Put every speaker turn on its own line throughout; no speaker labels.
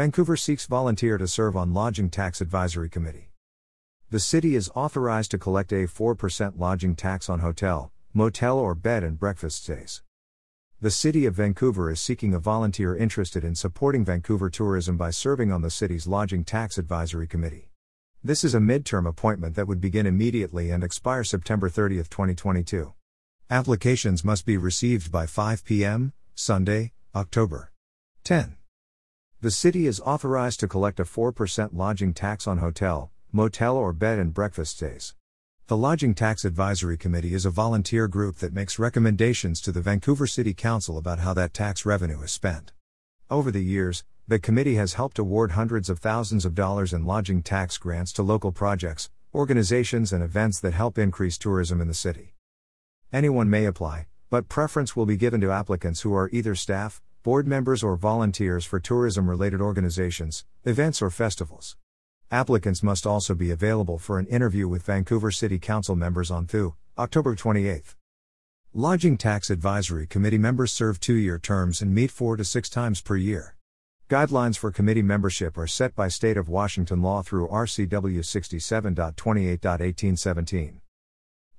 Vancouver seeks volunteer to serve on Lodging Tax Advisory Committee. The city is authorized to collect a 4% lodging tax on hotel, motel, or bed and breakfast stays. The City of Vancouver is seeking a volunteer interested in supporting Vancouver tourism by serving on the city's Lodging Tax Advisory Committee. This is a midterm appointment that would begin immediately and expire September 30, 2022. Applications must be received by 5 p.m., Sunday, October 10. The city is authorized to collect a 4% lodging tax on hotel, motel, or bed and breakfast stays. The Lodging Tax Advisory Committee is a volunteer group that makes recommendations to the Vancouver City Council about how that tax revenue is spent. Over the years, the committee has helped award hundreds of thousands of dollars in lodging tax grants to local projects, organizations, and events that help increase tourism in the city. Anyone may apply, but preference will be given to applicants who are either staff, board members, or volunteers for tourism related organizations, events, or festivals. Applicants must also be available for an interview with Vancouver City Council members on THU, October 28. Lodging Tax Advisory Committee members serve two year terms and meet four to six times per year. Guidelines for committee membership are set by State of Washington law through RCW 67.28.1817.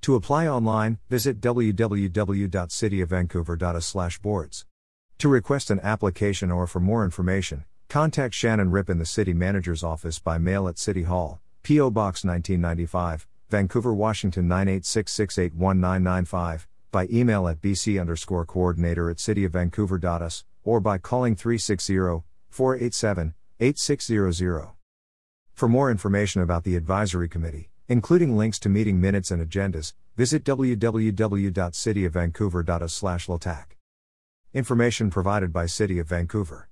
To apply online, visit www.cityofvancouver.us/boards. To request an application or for more information, contact Shannon Rip in the City Manager's office by mail at City Hall, P.O. Box 1995, Vancouver, Washington 986681995, by email at bc underscore coordinator at cityofvancouver.us, or by calling 360 487 8600. For more information about the Advisory Committee, including links to meeting minutes and agendas, visit www.cityofvancouver.us/ltac. Information provided by City of Vancouver.